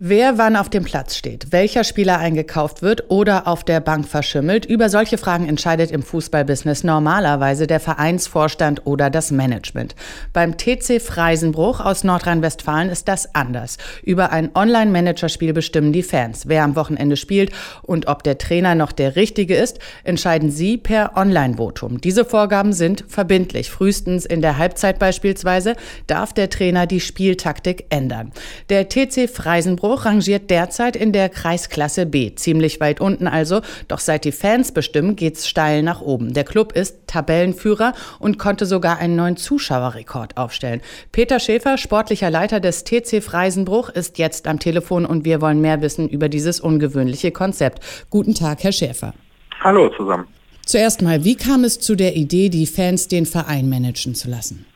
Wer wann auf dem Platz steht, welcher Spieler eingekauft wird oder auf der Bank verschimmelt, über solche Fragen entscheidet im Fußballbusiness normalerweise der Vereinsvorstand oder das Management. Beim TC Freisenbruch aus Nordrhein-Westfalen ist das anders. Über ein Online-Managerspiel bestimmen die Fans, wer am Wochenende spielt und ob der Trainer noch der richtige ist, entscheiden sie per Online-Votum. Diese Vorgaben sind verbindlich. Frühestens in der Halbzeit beispielsweise darf der Trainer die Spieltaktik ändern. Der TC Freisenbruch Innsbruck rangiert derzeit in der Kreisklasse B, ziemlich weit unten also, doch seit die Fans bestimmen, geht's steil nach oben. Der Club ist Tabellenführer und konnte sogar einen neuen Zuschauerrekord aufstellen. Peter Schäfer, sportlicher Leiter des TC Freisenbruch, ist jetzt am Telefon und wir wollen mehr wissen über dieses ungewöhnliche Konzept. Guten Tag, Herr Schäfer. Hallo zusammen. Zuerst mal, wie kam es zu der Idee, die Fans den Verein managen zu lassen?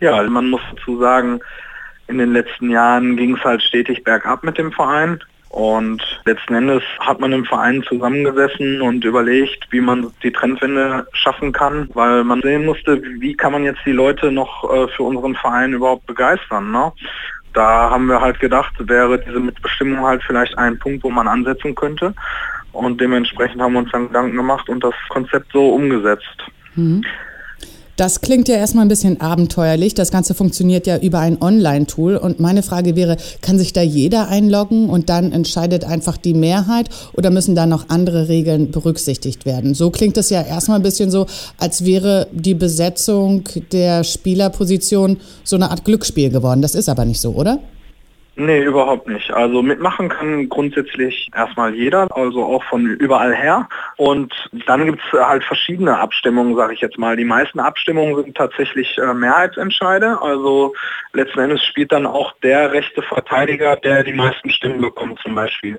Ja, man muss dazu sagen, in den letzten Jahren ging es halt stetig bergab mit dem Verein. Und letzten Endes hat man im Verein zusammengesessen und überlegt, wie man die Trendwende schaffen kann, weil man sehen musste, wie kann man jetzt die Leute noch äh, für unseren Verein überhaupt begeistern. Ne? Da haben wir halt gedacht, wäre diese Mitbestimmung halt vielleicht ein Punkt, wo man ansetzen könnte. Und dementsprechend haben wir uns dann Gedanken gemacht und das Konzept so umgesetzt. Mhm. Das klingt ja erstmal ein bisschen abenteuerlich. Das Ganze funktioniert ja über ein Online-Tool. Und meine Frage wäre, kann sich da jeder einloggen und dann entscheidet einfach die Mehrheit oder müssen da noch andere Regeln berücksichtigt werden? So klingt es ja erstmal ein bisschen so, als wäre die Besetzung der Spielerposition so eine Art Glücksspiel geworden. Das ist aber nicht so, oder? Nee, überhaupt nicht. Also mitmachen kann grundsätzlich erstmal jeder, also auch von überall her. Und dann gibt es halt verschiedene Abstimmungen, sage ich jetzt mal. Die meisten Abstimmungen sind tatsächlich äh, Mehrheitsentscheide. Also letzten Endes spielt dann auch der rechte Verteidiger, der die meisten Stimmen bekommt zum Beispiel.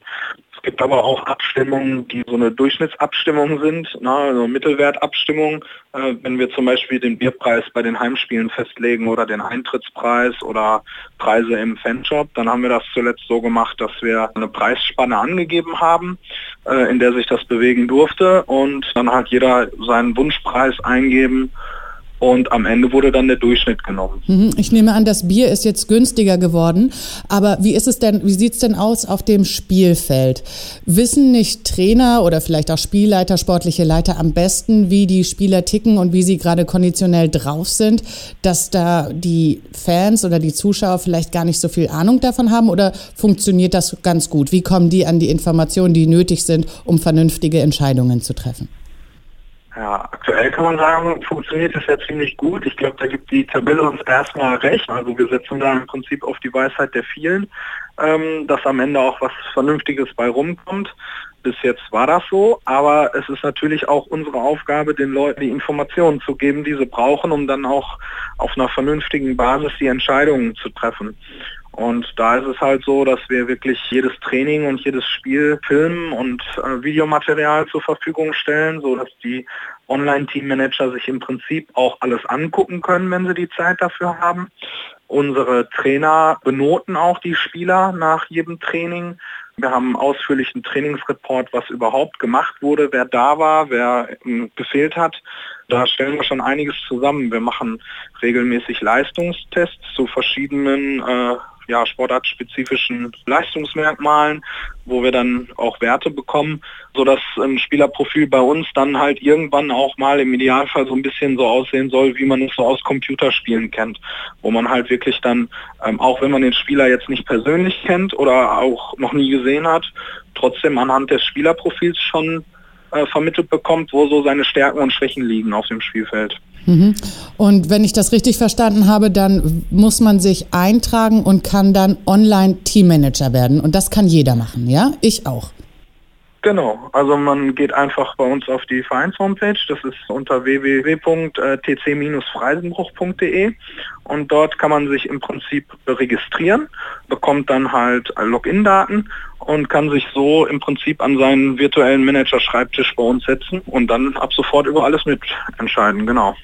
Es gibt aber auch Abstimmungen, die so eine Durchschnittsabstimmung sind, ne, also Mittelwertabstimmung, äh, wenn wir zum Beispiel den Bierpreis bei den Heimspielen festlegen oder den Eintrittspreis oder Preise im Fanshop, dann haben wir das zuletzt so gemacht, dass wir eine Preisspanne angegeben haben, äh, in der sich das bewegen durfte. Und dann hat jeder seinen Wunschpreis eingeben und am Ende wurde dann der Durchschnitt genommen. Mhm. Ich nehme an, das Bier ist jetzt günstiger geworden. Aber wie ist es denn, wie sieht es denn aus auf dem Spielfeld? Wissen nicht Trainer oder vielleicht auch Spielleiter, sportliche Leiter am besten, wie die Spieler ticken und wie sie gerade konditionell drauf sind, dass da die Fans oder die Zuschauer vielleicht gar nicht so viel Ahnung davon haben oder funktioniert das ganz gut? Wie kommen die an die Informationen, die nötig sind, um vernünftige Entscheidungen zu treffen? Ja, aktuell kann man sagen, funktioniert es ja ziemlich gut. Ich glaube, da gibt die Tabelle uns erstmal recht. Also wir setzen da im Prinzip auf die Weisheit der vielen, ähm, dass am Ende auch was Vernünftiges bei rumkommt. Bis jetzt war das so, aber es ist natürlich auch unsere Aufgabe, den Leuten die Informationen zu geben, die sie brauchen, um dann auch auf einer vernünftigen Basis die Entscheidungen zu treffen. Und da ist es halt so, dass wir wirklich jedes Training und jedes Spiel filmen und äh, Videomaterial zur Verfügung stellen, so dass die Online-Teammanager sich im Prinzip auch alles angucken können, wenn sie die Zeit dafür haben. Unsere Trainer benoten auch die Spieler nach jedem Training. Wir haben einen ausführlichen Trainingsreport, was überhaupt gemacht wurde, wer da war, wer ähm, gefehlt hat. Da stellen wir schon einiges zusammen. Wir machen regelmäßig Leistungstests zu verschiedenen äh, ja, sportartspezifischen Leistungsmerkmalen, wo wir dann auch Werte bekommen, sodass ein Spielerprofil bei uns dann halt irgendwann auch mal im Idealfall so ein bisschen so aussehen soll, wie man es so aus Computerspielen kennt, wo man halt wirklich dann, ähm, auch wenn man den Spieler jetzt nicht persönlich kennt oder auch noch nie gesehen hat, trotzdem anhand des Spielerprofils schon äh, vermittelt bekommt, wo so seine Stärken und Schwächen liegen auf dem Spielfeld. Mhm. Und wenn ich das richtig verstanden habe, dann muss man sich eintragen und kann dann online Teammanager werden. Und das kann jeder machen, ja? Ich auch. Genau, also man geht einfach bei uns auf die Vereins-Homepage, das ist unter www.tc-freisenbruch.de und dort kann man sich im Prinzip registrieren, bekommt dann halt Login-Daten und kann sich so im Prinzip an seinen virtuellen Manager-Schreibtisch bei uns setzen und dann ab sofort über alles mitentscheiden, genau.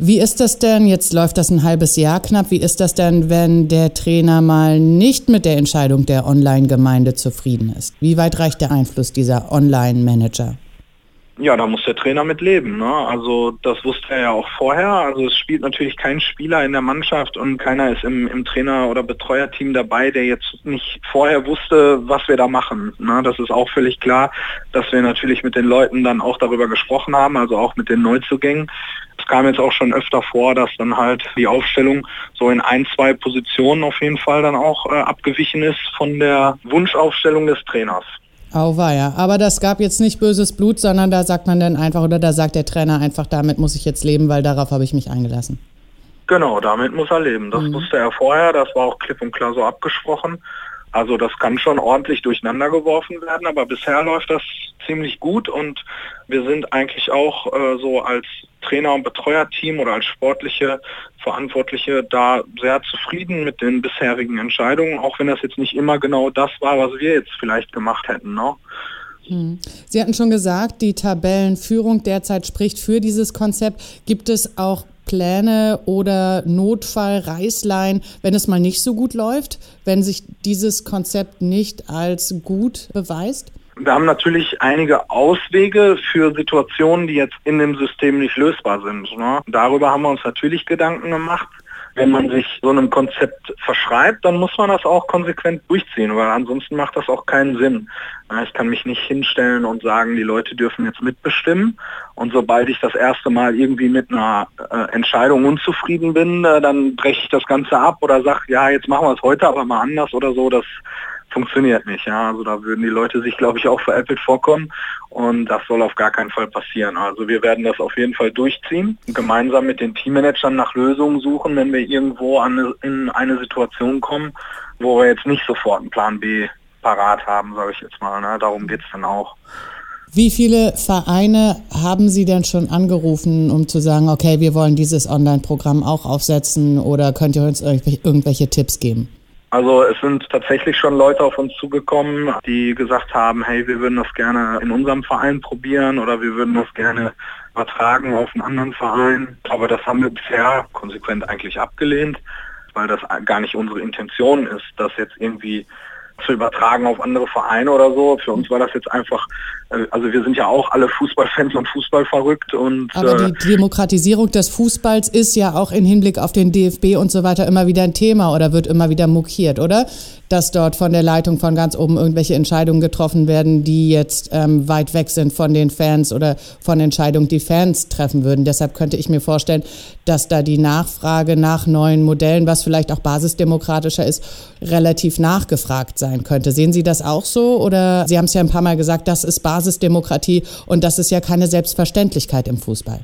Wie ist das denn, jetzt läuft das ein halbes Jahr knapp, wie ist das denn, wenn der Trainer mal nicht mit der Entscheidung der Online-Gemeinde zufrieden ist? Wie weit reicht der Einfluss dieser Online-Manager? Ja, da muss der Trainer mit leben. Ne? Also das wusste er ja auch vorher. Also es spielt natürlich kein Spieler in der Mannschaft und keiner ist im, im Trainer- oder Betreuerteam dabei, der jetzt nicht vorher wusste, was wir da machen. Ne? Das ist auch völlig klar, dass wir natürlich mit den Leuten dann auch darüber gesprochen haben, also auch mit den Neuzugängen. Es kam jetzt auch schon öfter vor, dass dann halt die Aufstellung so in ein, zwei Positionen auf jeden Fall dann auch äh, abgewichen ist von der Wunschaufstellung des Trainers. Auweia. Aber das gab jetzt nicht böses Blut, sondern da sagt man dann einfach oder da sagt der Trainer einfach, damit muss ich jetzt leben, weil darauf habe ich mich eingelassen. Genau, damit muss er leben. Das mhm. wusste er vorher, das war auch klipp und klar so abgesprochen. Also das kann schon ordentlich durcheinander geworfen werden, aber bisher läuft das ziemlich gut und wir sind eigentlich auch äh, so als Trainer- und Betreuerteam oder als sportliche Verantwortliche da sehr zufrieden mit den bisherigen Entscheidungen, auch wenn das jetzt nicht immer genau das war, was wir jetzt vielleicht gemacht hätten. Ne? Hm. Sie hatten schon gesagt, die Tabellenführung derzeit spricht für dieses Konzept. Gibt es auch Pläne oder Notfallreißlein, wenn es mal nicht so gut läuft, wenn sich dieses Konzept nicht als gut beweist? Wir haben natürlich einige Auswege für Situationen, die jetzt in dem System nicht lösbar sind. Ne? Darüber haben wir uns natürlich Gedanken gemacht wenn man sich so einem Konzept verschreibt, dann muss man das auch konsequent durchziehen, weil ansonsten macht das auch keinen Sinn. Ich kann mich nicht hinstellen und sagen, die Leute dürfen jetzt mitbestimmen. Und sobald ich das erste Mal irgendwie mit einer äh, Entscheidung unzufrieden bin, äh, dann breche ich das Ganze ab oder sage, ja, jetzt machen wir es heute aber mal anders oder so. Das funktioniert nicht. Ja? Also da würden die Leute sich, glaube ich, auch veräppelt vorkommen und das soll auf gar keinen Fall passieren. Also wir werden das auf jeden Fall durchziehen gemeinsam mit den Teammanagern nach Lösungen suchen, wenn wir irgendwo an, in eine Situation kommen, wo wir jetzt nicht sofort einen Plan B parat haben, sage ich jetzt mal. Ne? Darum geht es dann auch. Wie viele Vereine haben Sie denn schon angerufen, um zu sagen, okay, wir wollen dieses Online-Programm auch aufsetzen oder könnt ihr uns irgendwelche Tipps geben? Also es sind tatsächlich schon Leute auf uns zugekommen, die gesagt haben, hey, wir würden das gerne in unserem Verein probieren oder wir würden das gerne übertragen auf einen anderen Verein. Aber das haben wir bisher konsequent eigentlich abgelehnt, weil das gar nicht unsere Intention ist, das jetzt irgendwie zu übertragen auf andere Vereine oder so. Für uns war das jetzt einfach, äh, also wir sind ja auch alle Fußballfans und Fußball verrückt und. Aber die äh, Demokratisierung des Fußballs ist ja auch im Hinblick auf den DFB und so weiter immer wieder ein Thema oder wird immer wieder mokiert, oder? dass dort von der Leitung von ganz oben irgendwelche Entscheidungen getroffen werden, die jetzt ähm, weit weg sind von den Fans oder von Entscheidungen, die Fans treffen würden. Deshalb könnte ich mir vorstellen, dass da die Nachfrage nach neuen Modellen, was vielleicht auch basisdemokratischer ist, relativ nachgefragt sein könnte. Sehen Sie das auch so? Oder Sie haben es ja ein paar Mal gesagt, das ist Basisdemokratie und das ist ja keine Selbstverständlichkeit im Fußball.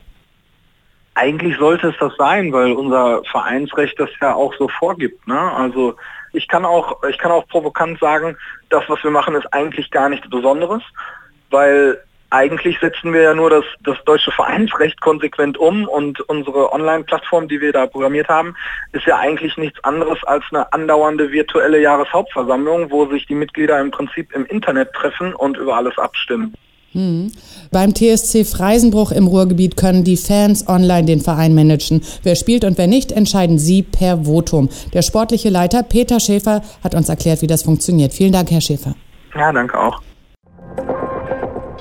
Eigentlich sollte es das sein, weil unser Vereinsrecht das ja auch so vorgibt. Ne? Also ich kann auch, ich kann auch provokant sagen, das, was wir machen, ist eigentlich gar nichts Besonderes, weil eigentlich setzen wir ja nur das, das deutsche Vereinsrecht konsequent um und unsere Online-Plattform, die wir da programmiert haben, ist ja eigentlich nichts anderes als eine andauernde virtuelle Jahreshauptversammlung, wo sich die Mitglieder im Prinzip im Internet treffen und über alles abstimmen. Hm. Beim TSC Freisenbruch im Ruhrgebiet können die Fans online den Verein managen. Wer spielt und wer nicht, entscheiden Sie per Votum. Der sportliche Leiter Peter Schäfer hat uns erklärt, wie das funktioniert. Vielen Dank, Herr Schäfer. Ja, danke auch.